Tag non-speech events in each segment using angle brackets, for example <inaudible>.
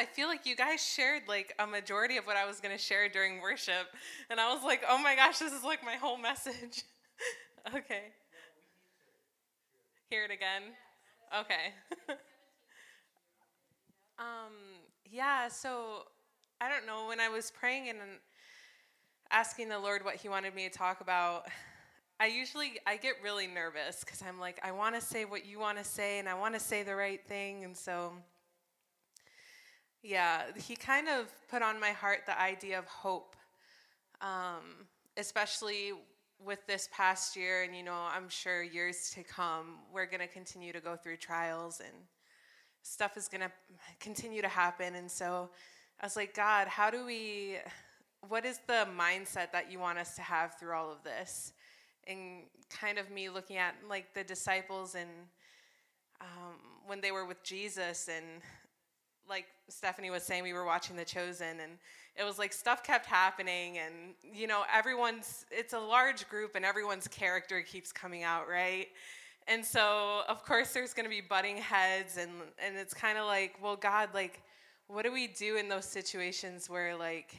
I feel like you guys shared like a majority of what I was going to share during worship. And I was like, oh my gosh, this is like my whole message. <laughs> okay. Hear it again? Okay. <laughs> um, yeah, so I don't know. When I was praying and asking the Lord what He wanted me to talk about, I usually I get really nervous because I'm like I want to say what you want to say and I want to say the right thing and so yeah he kind of put on my heart the idea of hope um, especially with this past year and you know I'm sure years to come we're going to continue to go through trials and stuff is going to continue to happen and so I was like God how do we what is the mindset that you want us to have through all of this? And kind of me looking at like the disciples and um, when they were with Jesus and like Stephanie was saying, we were watching The Chosen, and it was like stuff kept happening, and you know, everyone's it's a large group, and everyone's character keeps coming out, right? And so, of course, there's going to be butting heads, and and it's kind of like, well, God, like, what do we do in those situations where like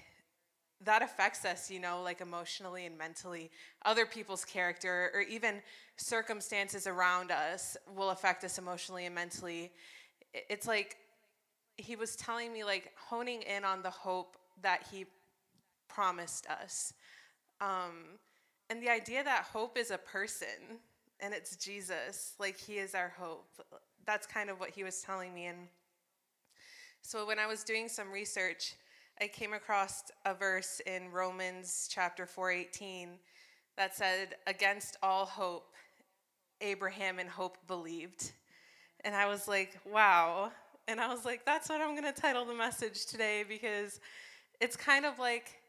that affects us, you know, like emotionally and mentally. Other people's character or even circumstances around us will affect us emotionally and mentally. It's like he was telling me, like, honing in on the hope that he promised us. Um, and the idea that hope is a person and it's Jesus, like, he is our hope. That's kind of what he was telling me. And so when I was doing some research, I came across a verse in Romans chapter 4:18 that said, "Against all hope, Abraham in hope believed." And I was like, "Wow." And I was like, "That's what I'm going to title the message today because it's kind of like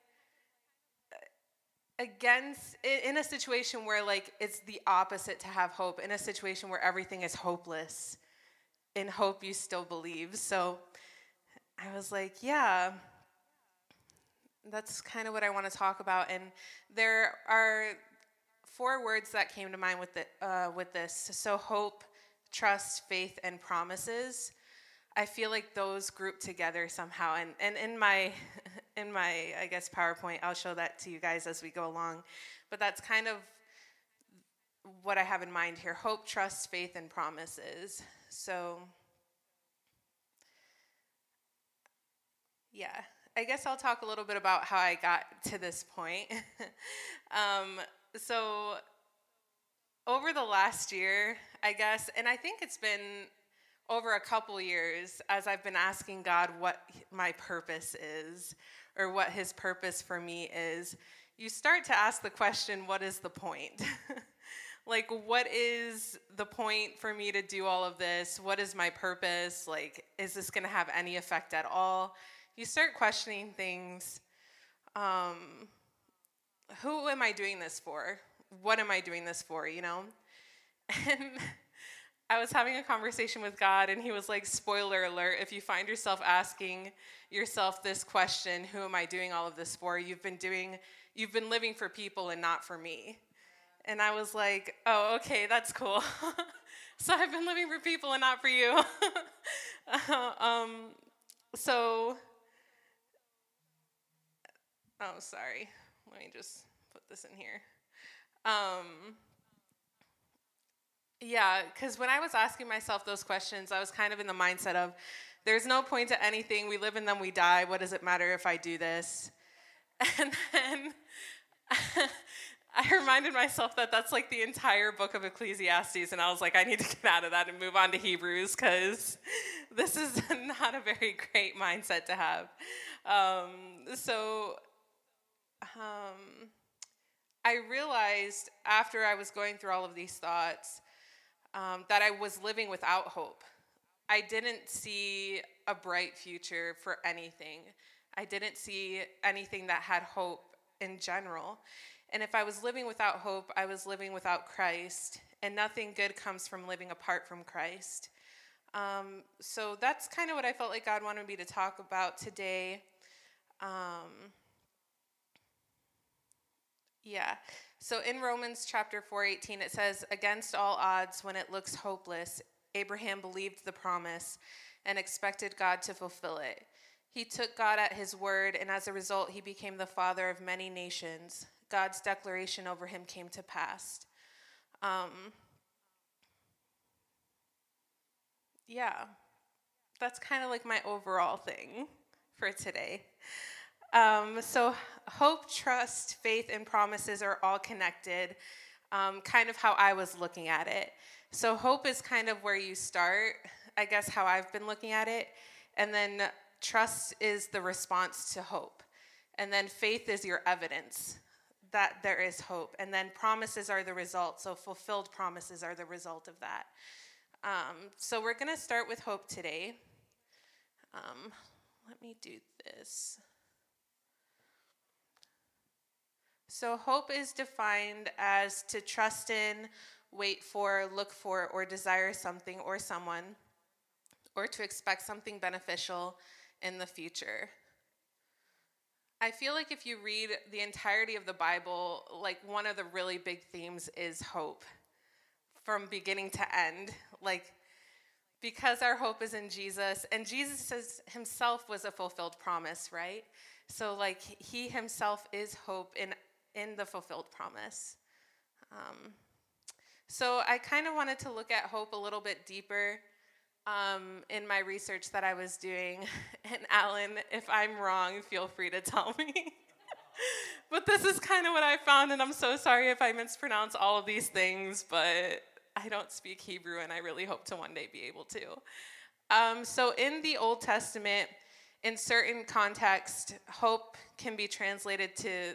against in a situation where like it's the opposite to have hope in a situation where everything is hopeless in hope you still believe so i was like yeah that's kind of what I want to talk about. And there are four words that came to mind with the, uh, with this. So hope, trust, faith, and promises. I feel like those group together somehow. And and in my <laughs> in my I guess PowerPoint, I'll show that to you guys as we go along. But that's kind of what I have in mind here: hope, trust, faith, and promises. So. Yeah, I guess I'll talk a little bit about how I got to this point. <laughs> um, so, over the last year, I guess, and I think it's been over a couple years as I've been asking God what my purpose is or what His purpose for me is, you start to ask the question, what is the point? <laughs> like, what is the point for me to do all of this? What is my purpose? Like, is this going to have any effect at all? you start questioning things. Um, who am I doing this for? What am I doing this for, you know? <laughs> And I was having a conversation with God, and He was like, spoiler alert, if you find yourself asking yourself this question, who am I doing all of this for? You've been doing, you've been living for people and not for me. And I was like, oh, okay, that's cool. <laughs> so I've been living for people and not for you. <laughs> um, so Oh, sorry. Let me just put this in here. Um, yeah, because when I was asking myself those questions, I was kind of in the mindset of there's no point to anything. We live and then we die. What does it matter if I do this? <laughs> And then <laughs> I reminded myself that that's like the entire book of Ecclesiastes, and I was like, I need to get out of that and move on to Hebrews because <laughs> this is not a very great mindset to have. Um, so um, I realized after I was going through all of these thoughts um, that I was living without hope. I didn't see a bright future for anything. I didn't see anything that had hope in general. And if I was living without hope, I was living without Christ. And nothing good comes from living apart from Christ. Um, so that's kind of what I felt like God wanted me to talk about today. Um, yeah. So in Romans chapter 4:18 it says against all odds when it looks hopeless Abraham believed the promise and expected God to fulfill it. He took God at his word and as a result he became the father of many nations. God's declaration over him came to pass. Um, yeah, that's kind of like my overall thing for today. Um, so, hope, trust, faith, and promises are all connected, um, kind of how I was looking at it. So, hope is kind of where you start, I guess, how I've been looking at it. And then, trust is the response to hope. And then, faith is your evidence that there is hope. And then, promises are the result. So, fulfilled promises are the result of that. Um, so, we're going to start with hope today. Um, let me do this. So, hope is defined as to trust in, wait for, look for, or desire something or someone, or to expect something beneficial in the future. I feel like if you read the entirety of the Bible, like one of the really big themes is hope from beginning to end. Like, because our hope is in Jesus, and Jesus is, himself was a fulfilled promise, right? So, like, he himself is hope in in the fulfilled promise. Um, so I kind of wanted to look at hope a little bit deeper um, in my research that I was doing. <laughs> And Alan, if I'm wrong, feel free to tell me. <laughs> but this is kind of what I found, and I'm so sorry if I mispronounce all of these things, but I don't speak Hebrew, and I really hope to one day be able to. Um, so in the Old Testament, in certain contexts, hope can be translated to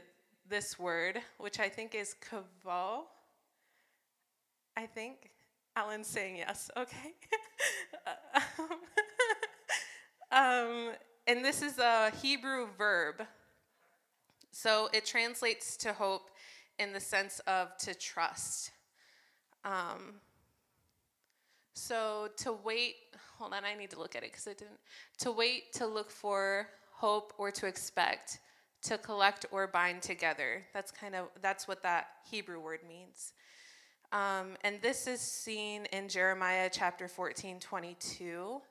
this word, which I think is kavah. I think. Alan's saying yes, <laughs> okay. um, and this is a Hebrew verb. So it translates to hope in the sense of to trust. Um, so to wait, hold on, I need to look at it because it didn't. To wait, to look for, hope, or to expect to collect or bind together. That's kind of that's what that Hebrew word means. Um, and this is seen in Jeremiah chapter 14, 22,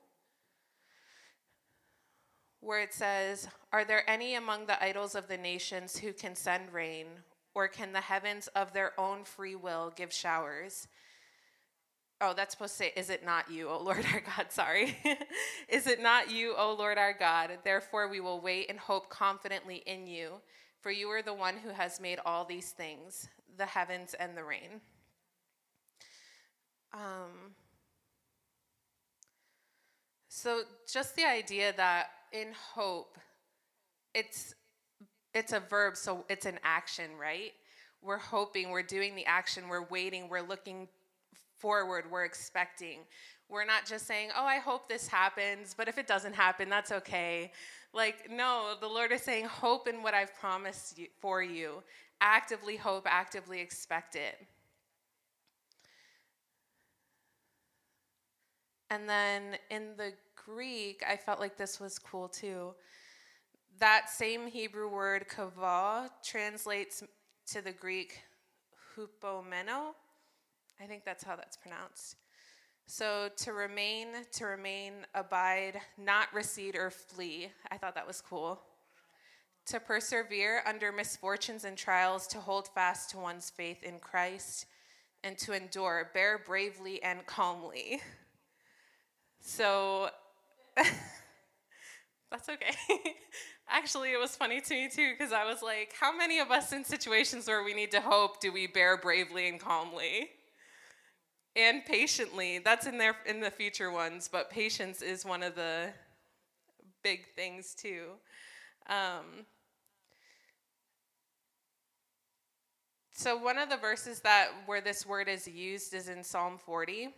where it says, Are there any among the idols of the nations who can send rain, or can the heavens of their own free will give showers? Oh, that's supposed to say, Is it not you, O Lord our God? <laughs> Sorry. <laughs> is it not you, O Lord our God? Therefore, we will wait and hope confidently in you, for you are the one who has made all these things, the heavens and the rain. Um, so, just the idea that in hope, it's it's a verb, so it's an action, right? We're hoping, we're doing the action, we're waiting, we're looking forward, we're expecting. We're not just saying, oh, I hope this happens, but if it doesn't happen, that's okay. Like, no, the Lord is saying, hope in what I've promised you, for you. Actively hope, actively expect it. And then in the Greek, I felt like this was cool too. That same Hebrew word kavah translates to the Greek hupomeno, I think that's how that's pronounced. So to remain, to remain, abide, not recede or flee. I thought that was cool. To persevere under misfortunes and trials, to hold fast to one's faith in Christ, and to endure, bear bravely and calmly. So <laughs> that's okay. <laughs> Actually, it was funny to me too, because I was like, how many of us in situations where we need to hope do we bear bravely and calmly? And patiently. That's in there in the future ones, but patience is one of the big things too. Um, so one of the verses that where this word is used is in Psalm 40.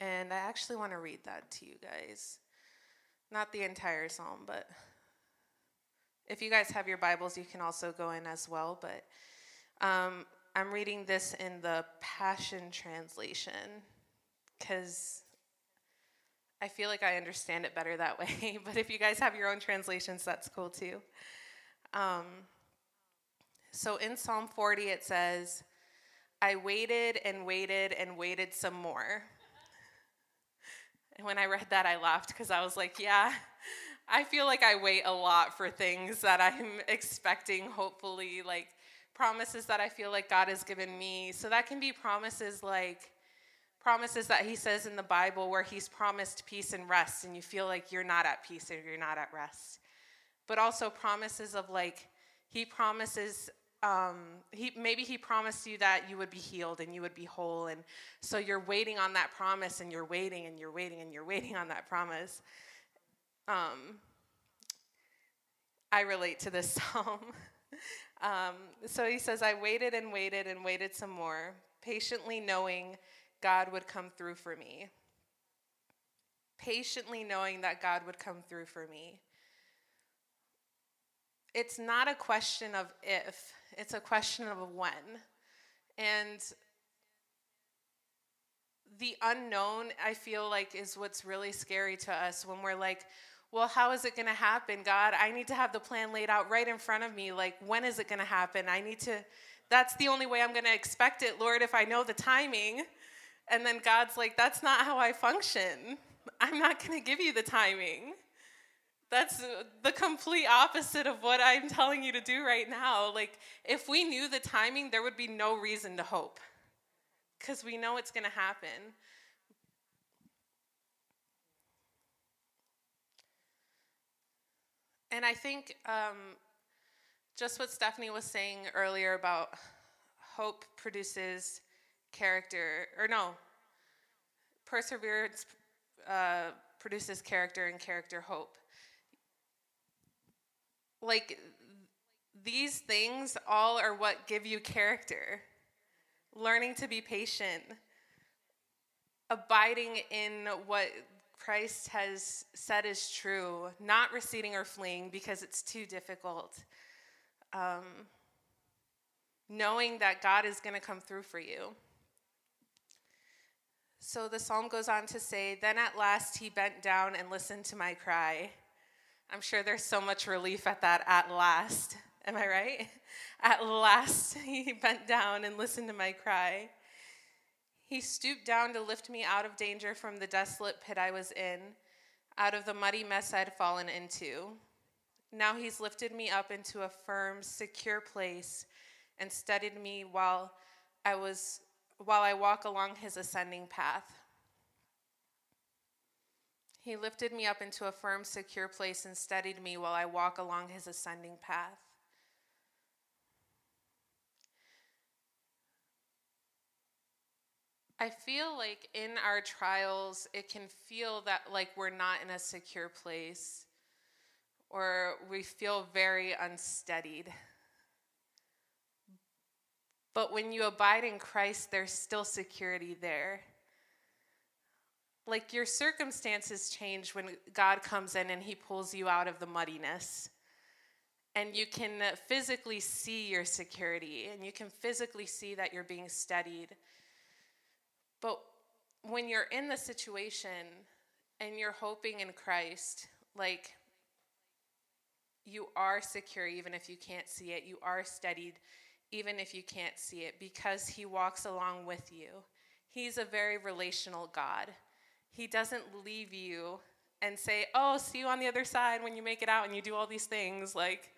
And I actually want to read that to you guys. Not the entire psalm, but if you guys have your Bibles, you can also go in as well. But um, I'm reading this in the Passion Translation because I feel like I understand it better that <laughs> way. but if you guys have your own translations, that's cool too. Um, so in Psalm 40, it says, I waited and waited and waited some more. And when I read that, I laughed because I was like, yeah, I feel like I wait a lot for things that I'm <laughs> expecting, hopefully, like promises that I feel like God has given me. So that can be promises like promises that He says in the Bible where He's promised peace and rest, and you feel like you're not at peace or you're not at rest. But also promises of like, He promises um, he maybe he promised you that you would be healed and you would be whole and so you're waiting on that promise and you're waiting and you're waiting and you're waiting on that promise um, i relate to this <laughs> psalm um, so he says i waited and waited and waited some more patiently knowing god would come through for me patiently knowing that god would come through for me it's not a question of if it's a question of when. And the unknown, I feel like, is what's really scary to us when we're like, well, how is it going to happen, God? I need to have the plan laid out right in front of me. Like, when is it going to happen? I need to, that's the only way I'm going to expect it, Lord, if I know the timing. And then God's like, that's not how I function. I'm not going to give you the timing. That's the complete opposite of what I'm telling you to do right now. Like, if we knew the timing, there would be no reason to hope because we know it's going to happen. And I think um, just what Stephanie was saying earlier about hope produces character, or no, perseverance uh, produces character, and character hope like these things all are what give you character. Learning to be patient, abiding in what Christ has said is true, not receding or fleeing because it's too difficult. Um, knowing that God is going to come through for you. So the psalm goes on to say, Then at last he bent down and listened to my cry. I'm sure there's so much relief at that at last. Am I right? <laughs> At last, he <laughs> bent down and listened to my cry. He stooped down to lift me out of danger from the desolate pit I was in, out of the muddy mess I'd fallen into. Now he's lifted me up into a firm, secure place and steadied me while I was while I walk along his ascending path. He lifted me up into a firm, secure place and steadied me while I walk along his ascending path. I feel like in our trials, it can feel that like we're not in a secure place or we feel very unsteadied. But when you abide in Christ, there's still security there. Like your circumstances change when God comes in and he pulls you out of the muddiness. And you can physically see your security and you can physically see that you're being steadied. But when you're in the situation and you're hoping in Christ, like you are secure even if you can't see it. You are steadied even if you can't see it because He walks along with you. He's a very relational God. He doesn't leave you and say, "Oh, see you on the other side when you make it out and you do all these things." Like,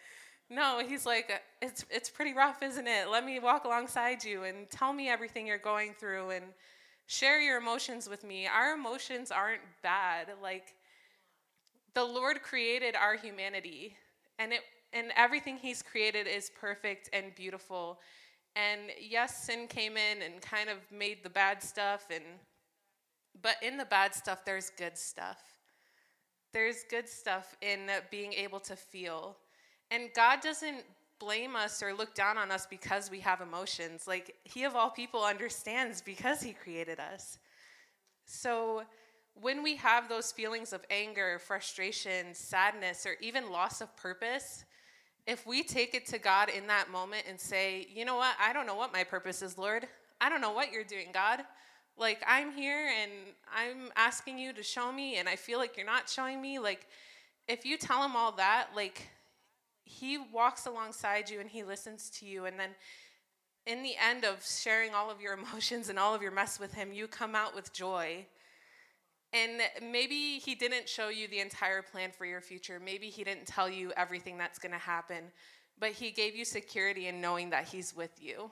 no, he's like, "It's it's pretty rough, isn't it? Let me walk alongside you and tell me everything you're going through and share your emotions with me. Our emotions aren't bad. Like the Lord created our humanity and it and everything he's created is perfect and beautiful. And yes, sin came in and kind of made the bad stuff and but in the bad stuff, there's good stuff. There's good stuff in being able to feel. And God doesn't blame us or look down on us because we have emotions. Like, He of all people understands because He created us. So, when we have those feelings of anger, frustration, sadness, or even loss of purpose, if we take it to God in that moment and say, you know what, I don't know what my purpose is, Lord. I don't know what you're doing, God. Like, I'm here and I'm asking you to show me, and I feel like you're not showing me. Like, if you tell him all that, like, he walks alongside you and he listens to you. And then in the end of sharing all of your <laughs> emotions and all of your mess with him, you come out with joy. And maybe he didn't show you the entire plan for your future. Maybe he didn't tell you everything that's going to happen, but he gave you security in knowing that he's with you.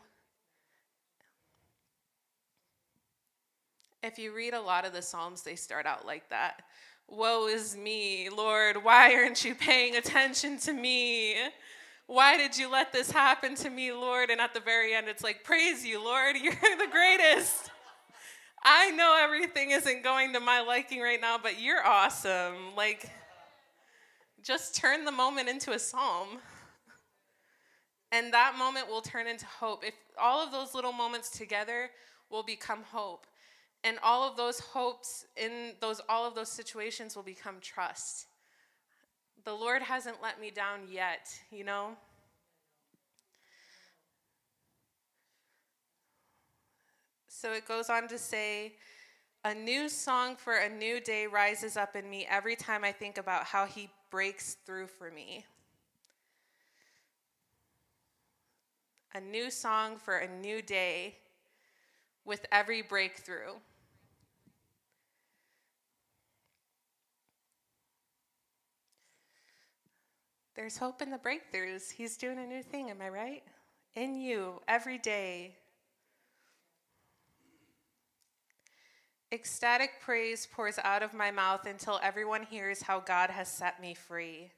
If you read a lot of the Psalms, they start out like that. Woe is me, Lord, why aren't you paying attention to me? Why did you let this happen to me, Lord? And at the very end, it's like, Praise you, Lord, <laughs> you're the greatest. I know everything isn't going to my liking right now, but you're awesome. Like, just turn the moment into a psalm. And that moment will turn into hope. If all of those little moments together will become hope. And all of those hopes in those all of those situations will become trust. The Lord hasn't let me down yet, you know? So it goes on to say, a new song for a new day rises up in me every time I think about how he breaks through for me. A new song for a new day with every breakthrough. There's hope in the breakthroughs. He's doing a new thing, am I right? In you, every day. Ecstatic praise pours out of my mouth until everyone hears how God has set me free.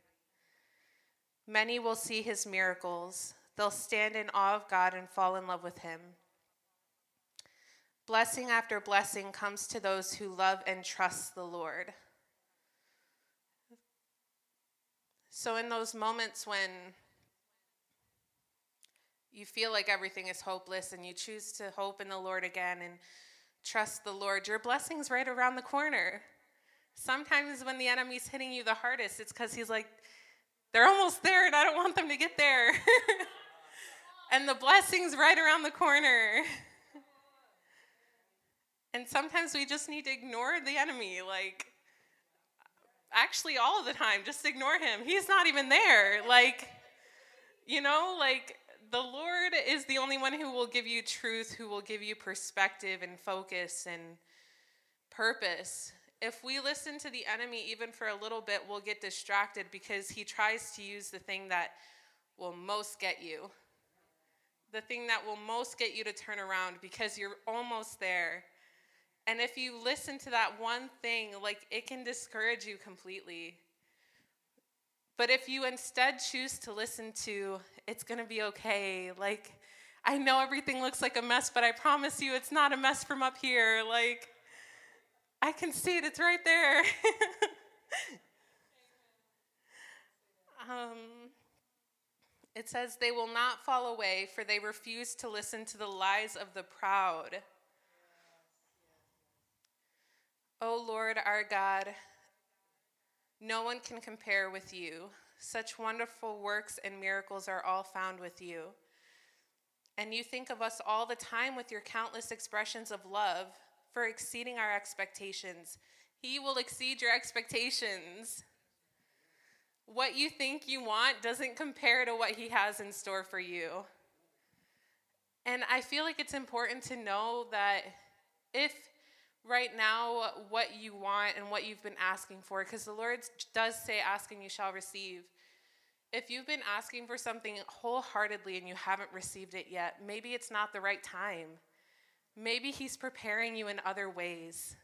Many will see his miracles. They'll stand in awe of God and fall in love with him. Blessing after blessing comes to those who love and trust the Lord. So, in those moments when you feel like everything is hopeless and you choose to hope in the Lord again and trust the Lord, your blessing's right around the corner. Sometimes when the enemy's hitting you the hardest, it's because he's like, they're almost there and I don't want them to get there. <laughs> and the blessing's right around the corner. and sometimes we just need to ignore the enemy. Like, actually all the time. Just ignore him. He's not even there. Like you know like the lord is the only one who will give you truth who will give you perspective and focus and purpose. If we listen to the enemy even for a little bit we'll get distracted because he tries to use the thing that will most get you. The thing that will most get you to turn around because you're almost there and if you listen to that one thing, like it can discourage you completely. But if you instead choose to listen to, it's going to be okay. Like, I know everything looks like a mess, but I promise you it's not a mess from up here. Like, I can see it, it's right there. <laughs> um, it says, They will not fall away, for they refuse to listen to the lies of the proud. O Lord our God, no one can compare with you. Such wonderful works and miracles are all found with you. And you think of us all the time with your countless expressions of love for exceeding our expectations. He will exceed your expectations. What you think you want doesn't compare to what He has in store for you. And I feel like it's important to know that if right now what you want and what you've been asking for because the Lord does say, asking you shall receive. If you've been asking for something wholeheartedly and you haven't received it yet, maybe it's not the right time. Maybe He's preparing you in other ways.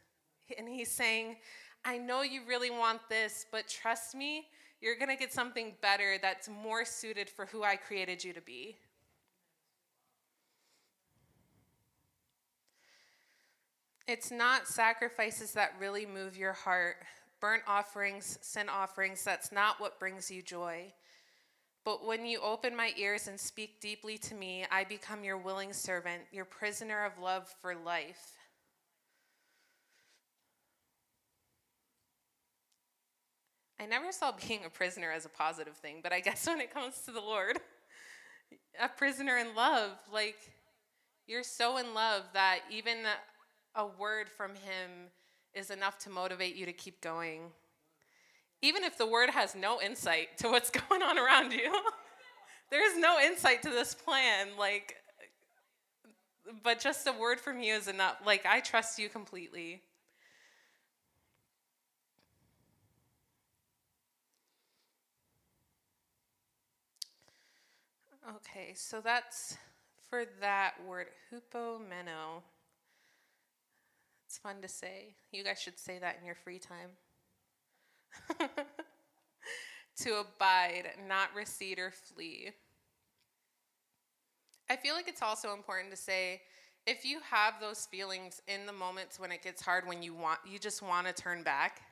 And He's saying, I know you really want this, but trust me, you're going to get something better that's more suited for who I created you to be. It's not sacrifices that really move your heart, burnt offerings, sin offerings, that's not what brings you joy. But when you open my ears and speak deeply to me, I become your willing servant, your prisoner of love for life. I never saw <laughs> being a prisoner as a positive thing, but I guess when it comes to the Lord, <laughs> a prisoner in love, like you're so in love that even a word from Him is enough to motivate you to keep going. Even if the word has no insight to what's <laughs> going on around you, <laughs> there's no insight to this plan. Like, but just a word from you is enough. Like, I trust you completely. Okay, so that's for that word, hupomeno. Fun to say. You guys should say that in your free time. <laughs> to abide, not recede or flee. I feel like it's also important to say if you have those feelings in the moments when it gets hard when you want you just want to turn back,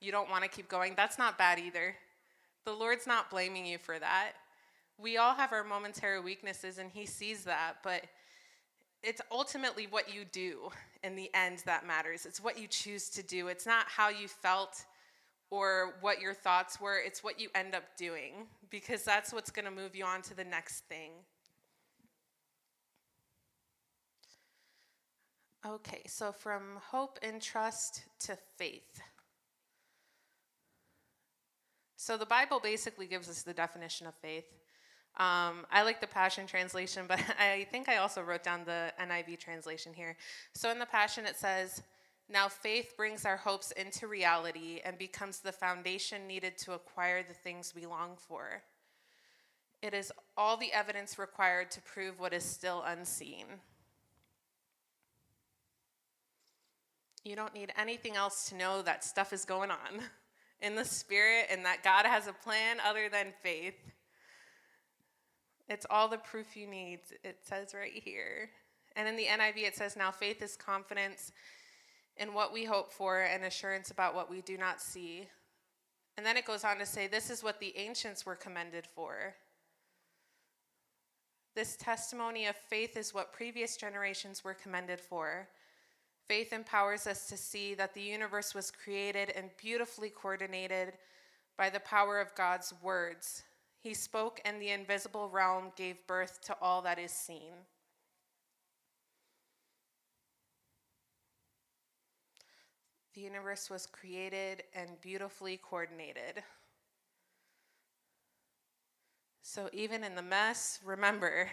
you don't want to keep going, that's not bad either. The Lord's not blaming you for that we all have our momentary weaknesses and he sees that, but it's ultimately what you do in the end that matters. It's what you choose to do. It's not how you felt or what your thoughts were, it's what you end up doing because that's what's going to move you on to the next thing. Okay, so from hope and trust to faith. So the Bible basically gives us the definition of faith. Um, I like the Passion Translation, but <laughs> I think I also wrote down the NIV translation here. So in the Passion, it says, Now faith brings our hopes into reality and becomes the foundation needed to acquire the things we long for. It is all the evidence required to prove what is still unseen. You don't need anything else to know that stuff is going on <laughs> in the spirit and that God has a plan other than faith. It's all the proof you need, it says right here. And in the NIV, it says, Now faith is confidence in what we hope for and assurance about what we do not see. And then it goes on to say, This is what the ancients were commended for. This testimony of faith is what previous generations were commended for. Faith empowers us to see that the universe was created and beautifully coordinated by the power of God's words he spoke, and the invisible realm gave birth to all that is seen. The universe was created and beautifully coordinated. So, even in the mess, remember,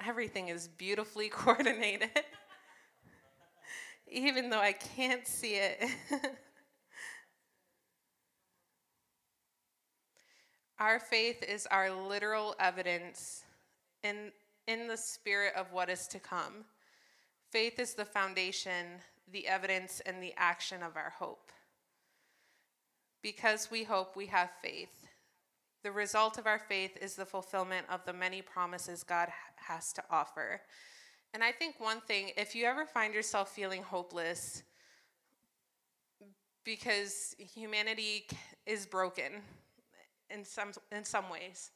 everything is beautifully <laughs> coordinated. even though I can't see it. <laughs> Our faith is our literal evidence in, in the spirit of what is to come. Faith is the foundation, the evidence, and the action of our hope. Because we hope, we have faith. The result of our faith is the fulfillment of the many promises God has to offer. And I think one thing, if you ever find yourself feeling hopeless because humanity is broken, in some, in some ways.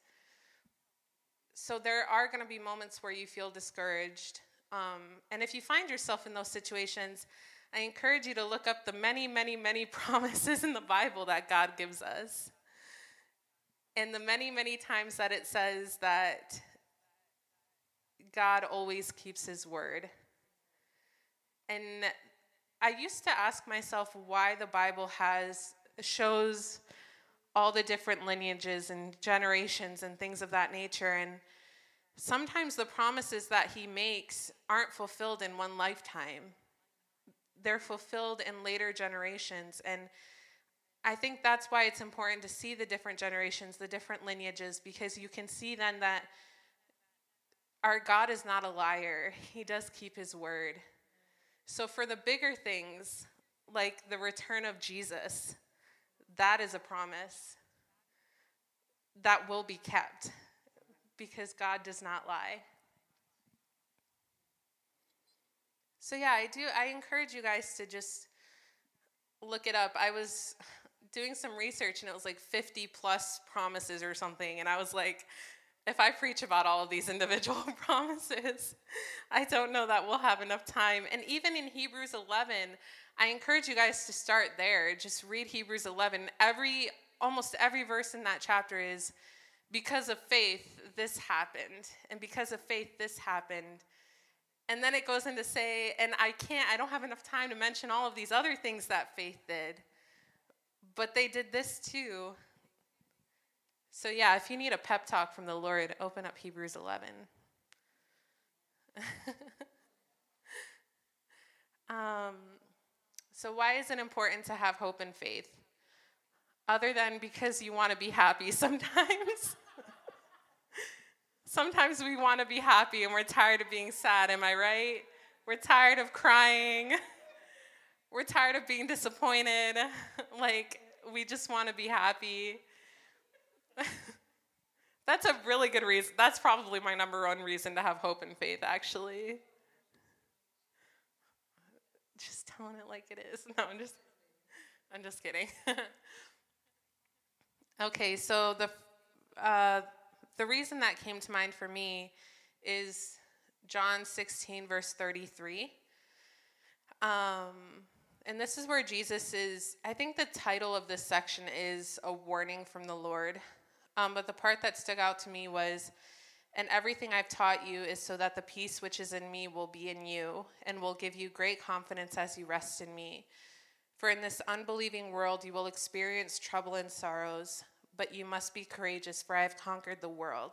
So there are going to be moments where you feel discouraged. Um, and if you find yourself in those situations, I encourage you to look up the many, many, many <laughs> promises in the Bible that God gives us. And the many, many times that it says that God always keeps his word. And I used to ask myself why the Bible has shows all the different lineages and generations and things of that nature. And sometimes the promises that he makes aren't fulfilled in one lifetime, they're fulfilled in later generations. And I think that's why it's important to see the different generations, the different lineages, because you can see then that our God is not a liar. He does keep his word. So, for the bigger things, like the return of Jesus, that is a promise that will be kept because God does not lie. So yeah, I do I encourage you guys to just look it up. I was doing some research and it was like 50 plus promises or something and I was like if I preach about all of these <laughs> individual <laughs> promises, I don't know that we'll have enough time. And even in Hebrews 11, I encourage you guys to start there. Just read Hebrews 11. Every almost every verse in that chapter is because of faith, this happened. And because of faith, this happened. And then it goes in to say, and I can't, I don't have enough time to mention all of these other things that faith did, but they did this too. So, yeah, if you need a pep talk from the Lord, open up Hebrews 11. <laughs> um, so, why is it important to have hope and faith? Other than because you want to be happy <laughs> sometimes. sometimes we want to be happy and we're tired of being sad, am I right? We're tired of crying. <laughs> We're tired of being disappointed. <laughs> like, we just want to be happy. That's a really good reason. That's probably my number one reason to have hope and faith, actually. Just telling it like it is. <laughs> No, I'm just I'm just kidding. <laughs> okay, so the uh, the reason that came to mind for me is John 16 verse 33. Um, and this is where Jesus is. I think the title of this section is a warning from the Lord. Um, but the part that stuck out to me was, and everything I've taught you is so that the peace which is in me will be in you, and will give you great confidence as you rest in me. For in this unbelieving world you will experience trouble and sorrows, but you must be courageous, for I have conquered the world.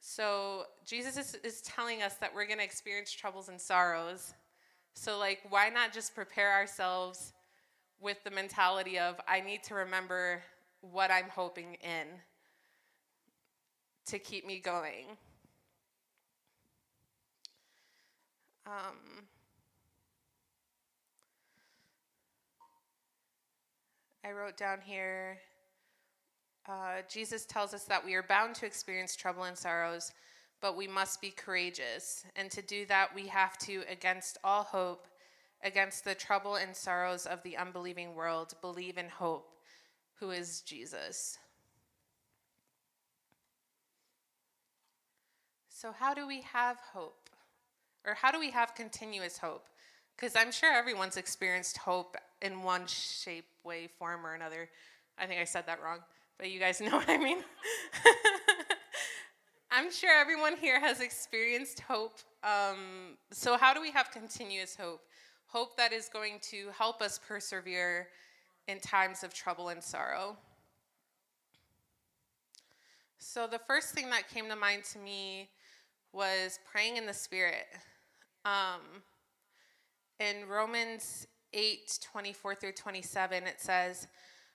So Jesus is, is telling us that we're going to experience troubles and sorrows. So, like, why not just prepare ourselves with the mentality of, I need to remember what I'm hoping in to keep me going. Um, I wrote down here uh, Jesus tells us that we are bound to experience trouble and sorrows, but we must be courageous. And to do that, we have to, against all hope, against the trouble and sorrows of the unbelieving world, believe in hope who is Jesus. So, how do we have hope? Or how do we have continuous hope? Because I'm sure everyone's experienced hope in one shape, way, form, or another. I think I said that wrong, but you guys <laughs> know what I mean. <laughs> I'm sure everyone here has experienced hope. Um, so, how do we have continuous hope? Hope that is going to help us persevere in times of trouble and sorrow. So, the first thing that came to mind to me was praying in the Spirit. Um, in Romans 8 24 through 27, it says,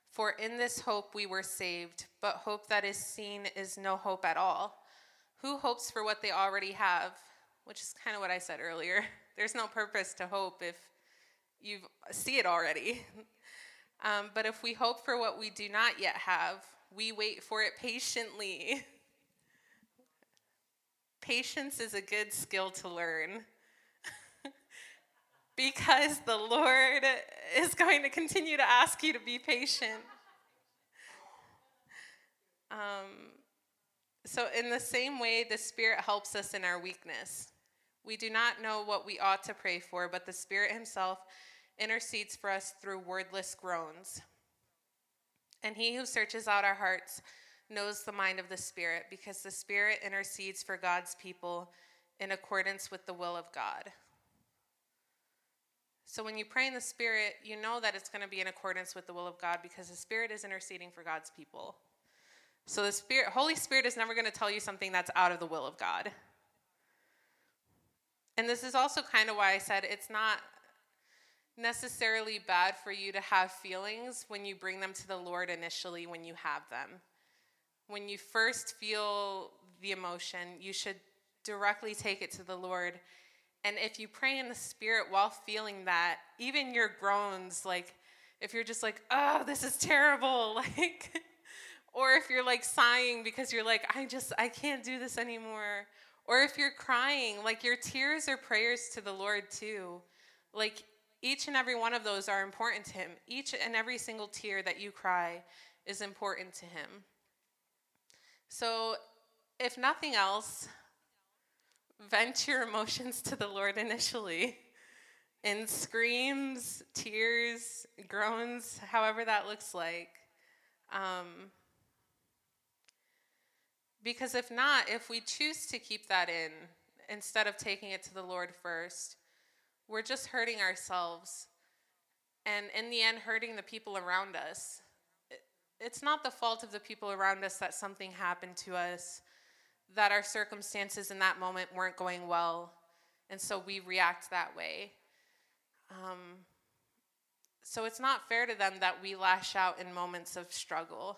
For in this hope we were saved, but hope that is seen is no hope at all. Who hopes for what they already have? Which is kind of what I said earlier. <laughs> There's no purpose to hope if you see it already. <laughs> Um, but if we hope for what we do not yet have, we wait for it patiently. <laughs> Patience is a good skill to learn <laughs> because the Lord is going to continue to ask you to be patient. Um, so, in the same way, the Spirit helps us in our weakness. We do not know what we ought to pray for, but the Spirit Himself intercedes for us through wordless groans. And he who searches out our hearts knows the mind of the Spirit, because the Spirit intercedes for God's people in accordance with the will of God. So when you pray in the Spirit, you know that it's going to be in accordance with the will of God because the Spirit is interceding for God's people. So the Spirit, Holy Spirit is never going to tell you something that's out of the will of God. And this is also kind of why I said it's not necessarily bad for you to have feelings when you bring them to the Lord initially when you have them. When you first feel the emotion, you should directly take it to the Lord. And if you pray in the Spirit while feeling that, even your groans, like if you're just like, oh, this is terrible, <laughs> like, or if you're like sighing because you're like, I just, I can't do this anymore. Or if you're crying, like your tears are prayers to the Lord too. Like each and every one of those are important to him. Each and every single tear that you cry is important to him. So, if nothing else, vent your emotions to the Lord initially in screams, tears, groans, however that looks like. Um, because if not, if we choose to keep that in instead of taking it to the Lord first, we're just hurting ourselves and in the end, hurting the people around us. It's not the fault of the people around us that something happened to us, that our circumstances in that moment weren't going well, and so we react that way. Um, so it's not fair to them that we lash out in moments of struggle,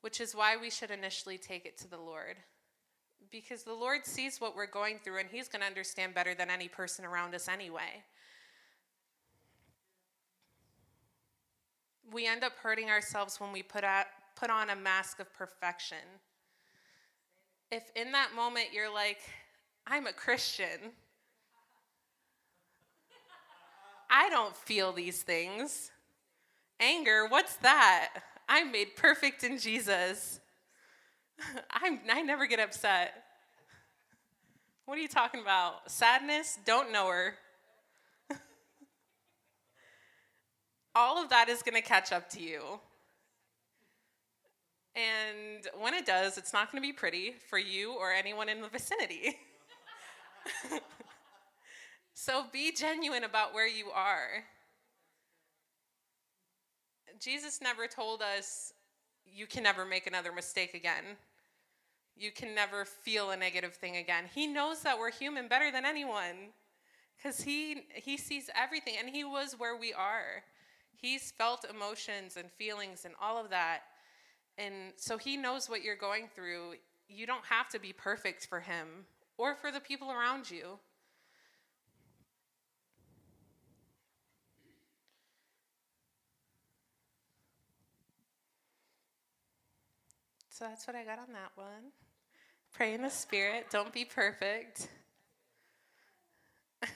which is why we should initially take it to the Lord. Because the Lord sees what we're going through, and He's going to understand better than any person around us anyway. We end up hurting ourselves when we put, put on a mask of perfection. If in that moment you're like, I'm a Christian, I don't feel these things. Anger, what's that? I'm made perfect in Jesus. <laughs> I'm, I never get upset. What are you talking about? Sadness? Don't know her. All of that is going to catch up to you. And when it does, it's not going to be pretty for you or anyone in the vicinity. <laughs> so be genuine about where you are. Jesus never told us you can never make another mistake again. You can never feel a negative thing again. He knows that we're human better than anyone because he, he sees everything and he was where we are. He's felt emotions and feelings and all of that. And so he knows what you're going through. You don't have to be perfect for him or for the people around you. So that's what I got on that one. Pray in the spirit, don't be perfect. <laughs>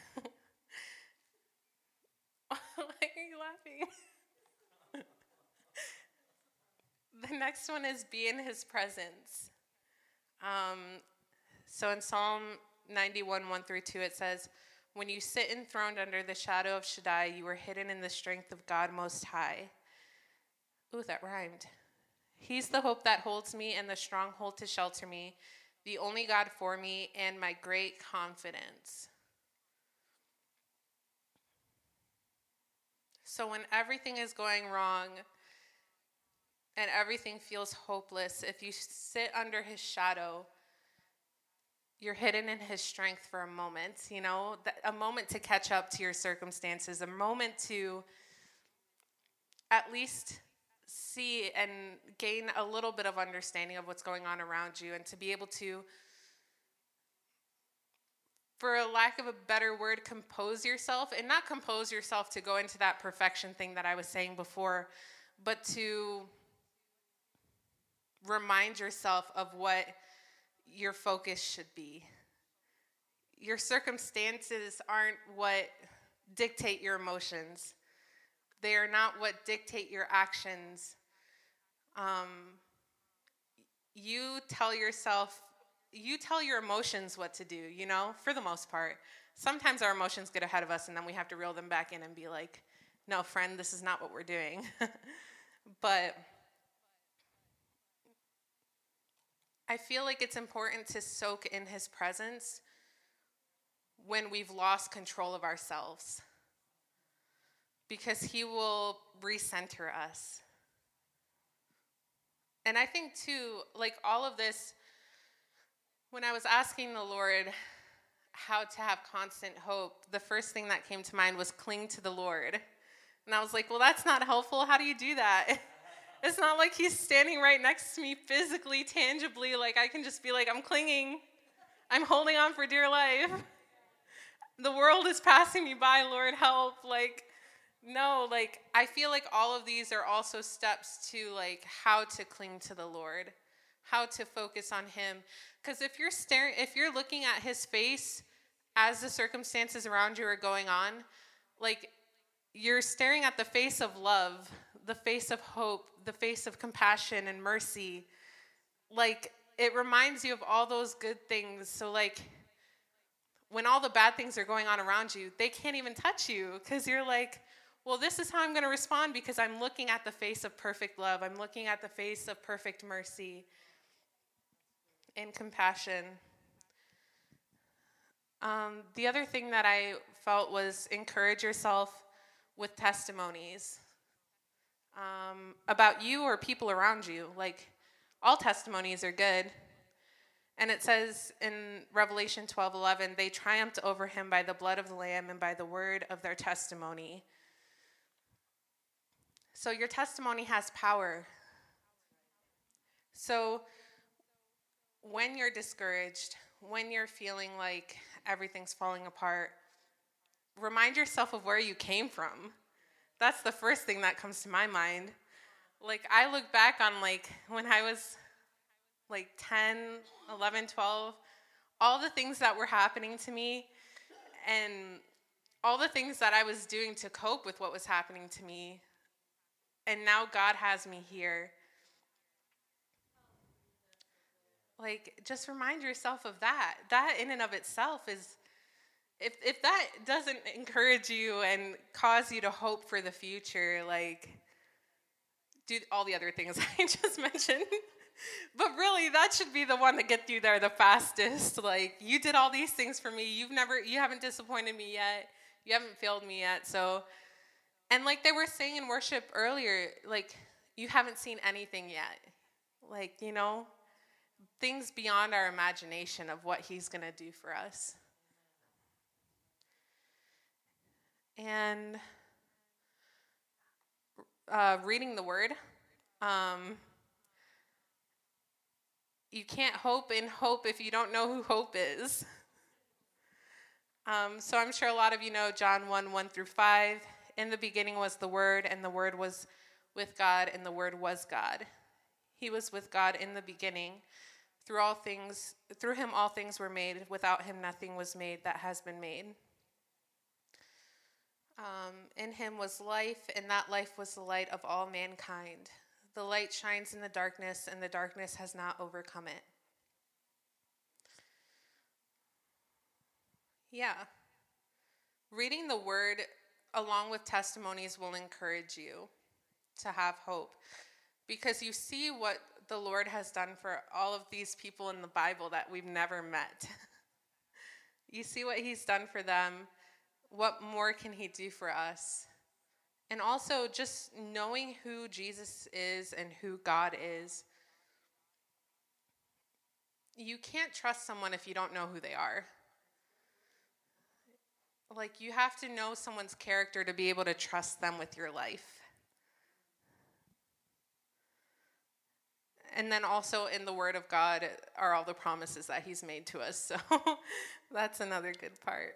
Oh Are you laughing? <laughs> the next one is be in his presence. Um, so in Psalm 91, 1 through 2, it says, When you sit enthroned under the shadow of Shaddai, you are hidden in the strength of God Most High. Ooh, that rhymed. He's the hope that holds me and the stronghold to shelter me, the only God for me and my great confidence. So when everything is going wrong and everything feels hopeless, if you sit under his shadow, you're hidden in his strength for a moment, you know, a moment to catch up to your circumstances, a moment to at least see and gain a little bit of understanding of what's going on around you and to be able to for a lack of a better word, compose yourself, and not compose yourself to go into that perfection thing that I was saying before, but to remind yourself of what your focus should be. Your circumstances aren't what dictate your emotions, they are not what dictate your actions. Um, you tell yourself you tell your emotions what to do, you know, for the most part. Sometimes our emotions get ahead of us and then we have to reel them back in and be like, no, friend, this is not what we're doing. <laughs> but I feel like it's important to soak in his presence when we've lost control of ourselves because he will recenter us. And I think, too, like all of this when I was asking the Lord how to have constant hope, the first thing that came to mind was cling to the Lord. And I was like, well, that's not helpful. How do you do that? <laughs> It's not like he's standing right next to me physically, tangibly. Like I can just be like, I'm clinging, I'm holding on for dear life. <laughs> The world is passing me by, Lord, help. Like, no, like I feel like all of these are also steps to like how to cling to the Lord, how to focus on him. Because if you're staring, if you're looking at his face as the circumstances around you are going on, like you're staring at the face of love, the face of hope, the face of compassion and mercy. Like it reminds you of all those good things. So like when all the bad things are going on around you, they can't even touch you because you're like, well, this is how I'm going to respond because I'm looking at the face of perfect love. I'm looking at the face of perfect mercy and compassion. Um, the other thing that I felt was encourage yourself with testimonies um, about you or people around you. Like, all testimonies are good. And it says in Revelation 12 11, they triumphed over him by the blood of the Lamb and by the word of their testimony. So your testimony has power. So when you're discouraged, when you're feeling like everything's falling apart, remind yourself of where you came from. That's the first thing that comes to my mind. Like I look back on like when I was like 10, 11, 12, all the things that were happening to me and all the things that I was doing to cope with what was happening to me and now God has me here. Like, just remind yourself of that. That, in and of itself, is if, if that doesn't encourage you and cause you to hope for the future, like, do all the other things <laughs> I just mentioned. but really, that should be the one that gets you there the fastest. Like, you did all these things for me. You've never, you haven't disappointed me yet. You haven't failed me yet. So, and like they were saying in worship earlier, like you haven't seen anything yet. Like, you know, things beyond our imagination of what he's going to do for us. And uh, reading the word, um, you can't hope in hope if you don't know who hope is. Um, so I'm sure a lot of you know John 1 1 through 5. In the beginning was the Word, and the Word was with God, and the Word was God. He was with God in the beginning. Through all things, through him all things were made. Without him nothing was made that has been made. Um, in him was life, and that life was the light of all mankind. The light shines in the darkness, and the darkness has not overcome it. Yeah. Reading the word along with testimonies, will encourage you to have hope because you see what the Lord has done for all of these people in the Bible that we've never met. <laughs> you see what He's done for them. What more can He do for us? And also just knowing who Jesus is and who God is. You can't trust someone if you don't know who they are. Like, you have to know someone's character to be able to trust them with your life. And then also in the Word of God are all the promises that He's made to us. <laughs> So that's another good part.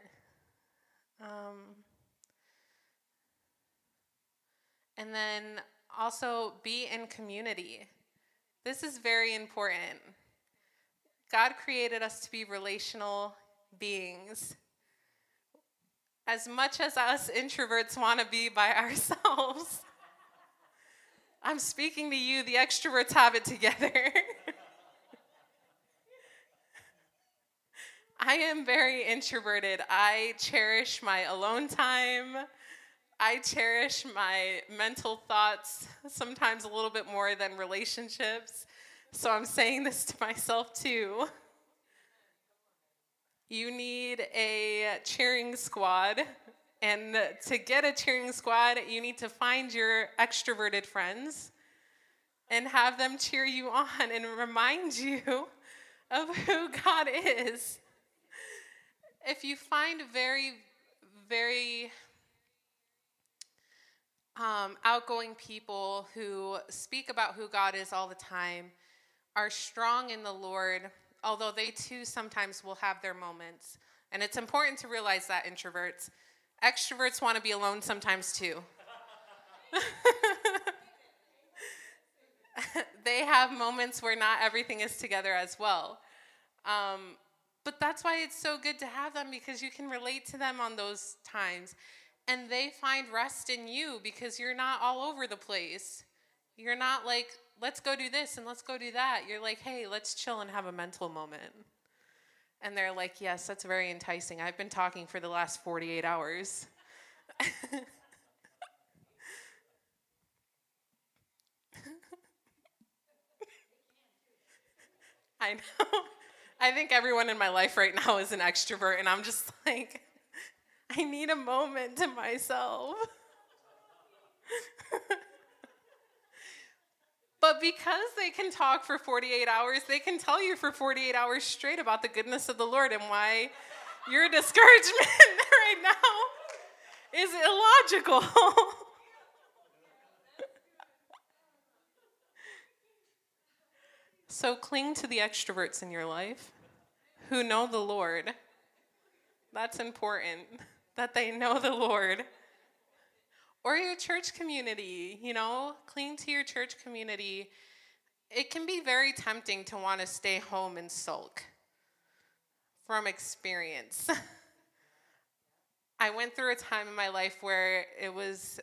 Um, and then also be in community. This is very important. God created us to be relational beings as much as us introverts want to be by <laughs> ourselves, I'm speaking to you, the extroverts have it together. <laughs> I am very introverted. I cherish my alone time. I cherish my mental thoughts, sometimes a little bit more than relationships. So I'm saying this to myself too. You need a cheering squad. And to get a cheering squad, you need to find your extroverted friends and have them cheer you on and remind you of who God is. If you find very, very um, outgoing people who speak about who God is all the time, are strong in the Lord, although they too sometimes will have their moments. And it's important to realize that introverts, extroverts want to be alone sometimes too. <laughs> they have moments where not everything is together as well. Um, but that's why it's so good to have them because you can relate to them on those times. And they find rest in you because you're not all over the place. You're not like let's go do this and let's go do that. You're like, hey, let's chill and have a mental moment. And they're like, Yes, that's very enticing. I've been talking for the last 48 hours. <laughs> I know. I think everyone in my life right now is an extrovert, and I'm just like, <laughs> I need a moment to myself. <laughs> but because they can talk for 48 hours, they can tell you for 48 hours straight about the goodness of the Lord and why your <laughs> discouragement <laughs> right now is illogical. <laughs> so cling to the extroverts in your life who know the Lord. That's important that they know the Lord. Or your church community, you know, cling to your church community. It can be very tempting to want to stay home and sulk from experience. <laughs> I went through a time in my life where it was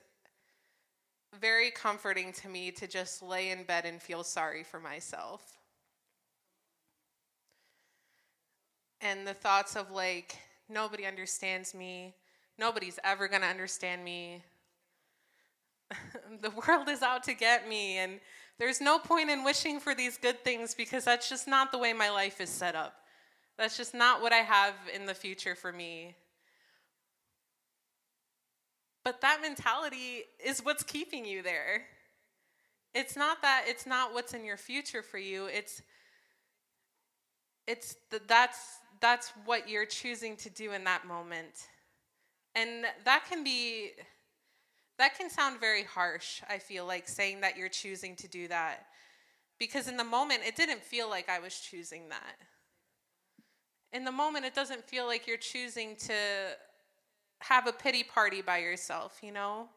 very comforting to me to just lay in bed and feel sorry for myself. And the thoughts of like, nobody understands me, nobody's ever gonna understand me, <laughs> the world is out to get me, and there's no point in wishing for these good things because that's just not the way my life is set up. That's just not what I have in the future for me. But that mentality is what's keeping you there. It's not that it's not what's in your future for you. It's it's that's that's what you're choosing to do in that moment. And that can be that can sound very harsh, I feel like saying that you're choosing to do that. Because in the moment it didn't feel like I was choosing that in the moment, it doesn't feel like you're choosing to have a pity party by yourself, you know?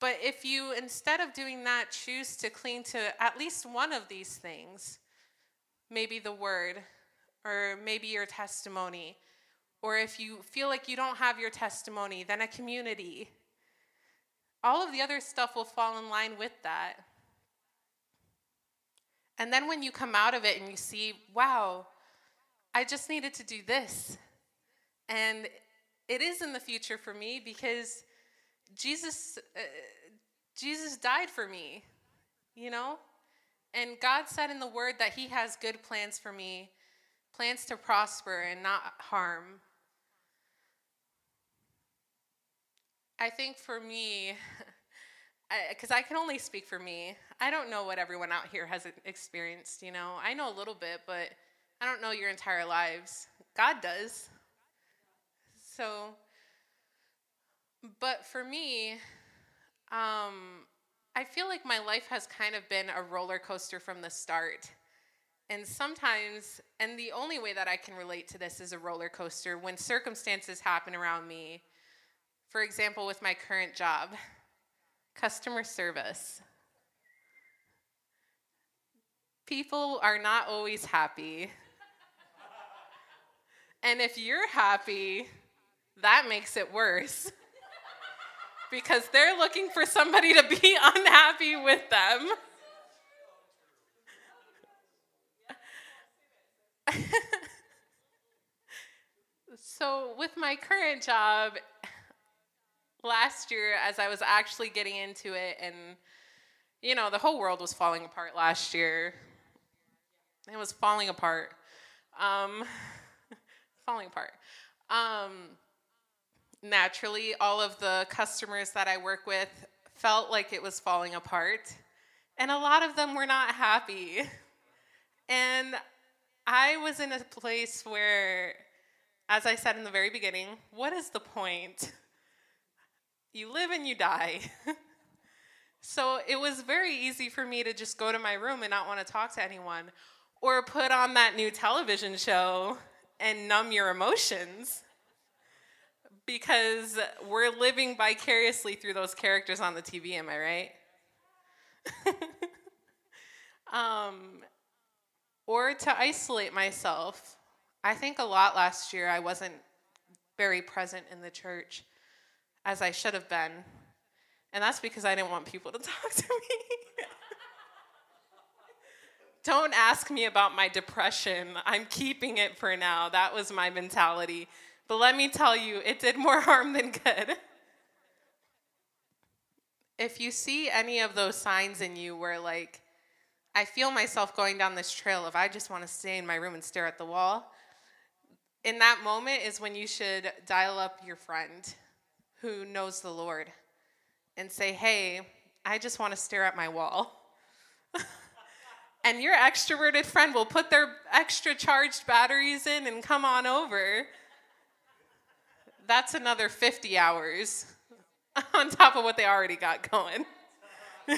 But if you, instead of doing that, choose to cling to at least one of these things, maybe the word, or maybe your testimony, or if you feel like you don't have your testimony, then a community. All of the other stuff will fall in line with that. And then when you come out of it and you see, wow, I just needed to do this. And it is in the future for me because Jesus uh, Jesus died for me, you know? And God said in the word that he has good plans for me, plans to prosper and not harm. I think for me, because <laughs> I, I, can only speak for me. I don't know what everyone out here has experienced, you know. I know a little bit, but I don't know your entire lives. God does. So, but for me, um, I feel like my life has kind of been a roller coaster from the start. And sometimes, and the only way that I can relate to this is a roller coaster when circumstances happen around me. For example, with my current job customer service. People are not always happy. and if you're happy, that makes it worse. because they're looking for somebody to be <laughs> unhappy with them. <laughs> so, with my current job, last year as I was actually getting into it, and you know, the whole world was falling apart last year. It was falling apart. Um, <laughs> falling apart. Um, naturally, all of the customers that I work with felt like it was falling apart, and a lot of them were not happy. And I was in a place where, as I said in the very beginning, what is the point? You live and you die. <laughs> so it was very easy for me to just go to my room and not want to talk to anyone or put on that new television show and numb your emotions because we're living vicariously through those characters on the TV, am I right? <laughs> um, or to isolate myself. I think a lot last year I wasn't very present in the church as I should have been. And that's because I didn't want people to <laughs> talk to me. Don't ask me about my depression. I'm keeping it for now. That was my mentality. But let me tell you, it did more <laughs> harm than good. If you see any of those signs in you where, like, I feel myself going down this trail of I just want to stay in my room and stare at the wall. In that moment is when you should dial up your friend who knows the Lord and say, Hey, I just want to stare at my wall. <laughs> and your extroverted friend will put their extra charged batteries in and come on over. That's another 50 hours <laughs> on top of what they already got going. <laughs>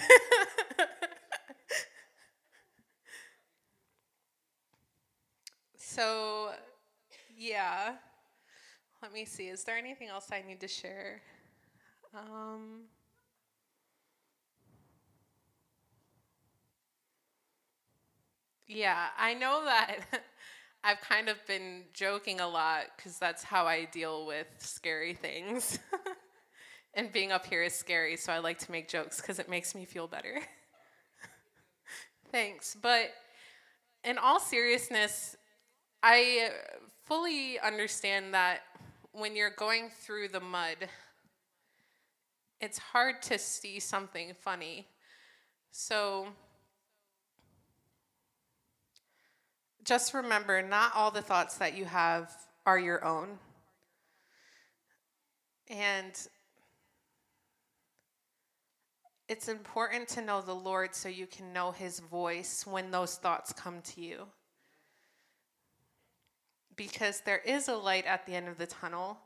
so, yeah. Let me see. Is there anything else I need to share? Um, yeah, I know that <laughs> I've kind of been joking a lot because that's how I deal with scary things. <laughs> and being up here is scary, so I like to make jokes because it makes me feel better. <laughs> Thanks. But in all seriousness, I fully understand that when you're going through the mud, it's hard to see something funny. So just remember not all the thoughts that you have are your own. And it's important to know the Lord so you can know his voice when those thoughts come to you. Because there is a light at the end of the tunnel.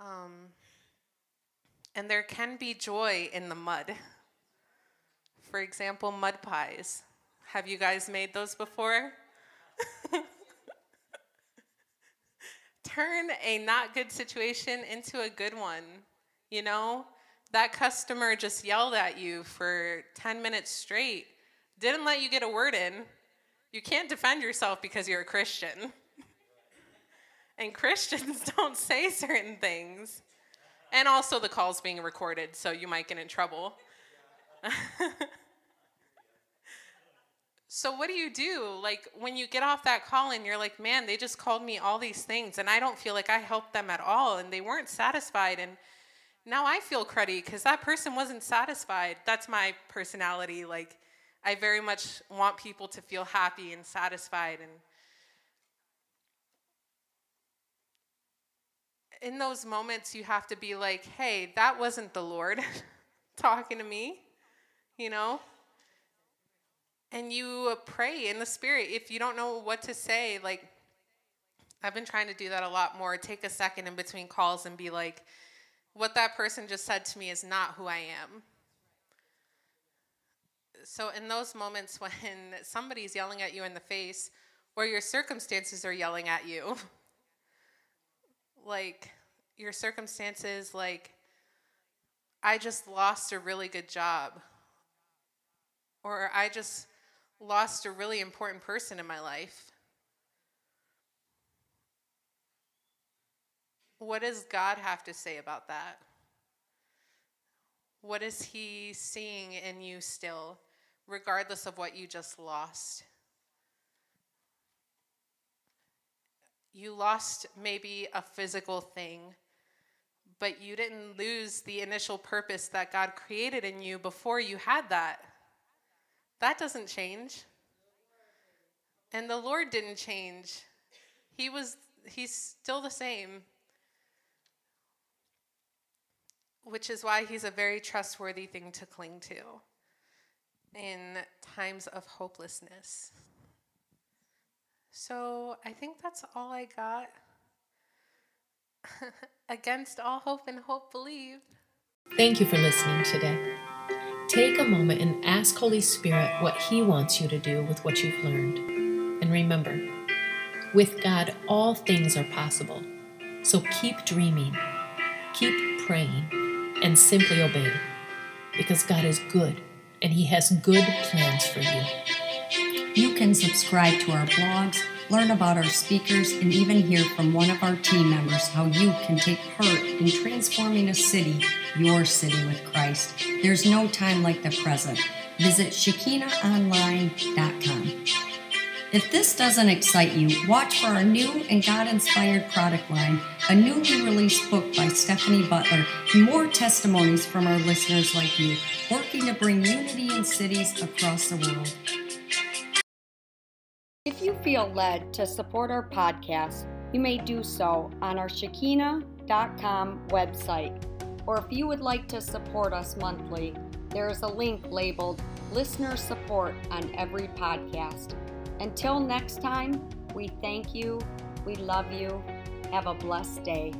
Um, and there can be joy in the mud. For example, mud pies. Have you guys made those before? <laughs> Turn a not good situation into a good one. You know, that customer just yelled at you for 10 minutes straight, didn't let you get a word in. You can't defend yourself because you're a Christian. and Christians <laughs> don't say certain things. And also, the call's being recorded, so you might get in trouble. <laughs> so, what do you do? Like, when you get off that call and you're like, man, they just called me all these things, and I don't feel like I helped them at all, and they weren't satisfied. And now I feel cruddy because that person wasn't satisfied. That's my personality. Like, I very much want people to feel happy and satisfied. And in those moments, you have to be like, hey, that wasn't the Lord <laughs> talking to me, you know? And you pray in the Spirit. If you don't know what to say, like, I've been trying to do that a lot more. Take a second in between calls and be like, what that person just said to me is not who I am. So, in those moments <laughs> when somebody's yelling at you in the face, or your circumstances are yelling at you, like your circumstances, like, I just lost a really good job, or I just lost a really important person in my life. What does God have to say about that? What is He seeing in you still, regardless of what you just lost? You lost maybe a physical thing, but you didn't lose the initial purpose that God created in you before you had that. That doesn't change. And the Lord didn't change. He was he's still the same. Which is why he's a very trustworthy thing to cling to in times of hopelessness. So I think that's all I got. <laughs> Against all hope and hope believe. Thank you for listening today. Take a moment and ask Holy Spirit what He wants you to do with what you've learned. And remember, with God, all things are possible. So keep dreaming, keep praying and simply obey. Because God is good and He has good plans for you. You can subscribe to our blogs, learn about our speakers, and even hear from one of our team members how you can take part in transforming a city, your city with Christ. There's no time like the present. Visit ShekinahOnline.com. If this doesn't excite you, watch for our new and God inspired product line, a newly released book by Stephanie Butler, and more testimonies from our listeners like you, working to bring unity in cities across the world. If you feel led to support our podcast, you may do so on our Shekinah.com website. Or if you would like to support us monthly, there is a link labeled Listener Support on every podcast. Until next time, we thank you, we love you, have a blessed day.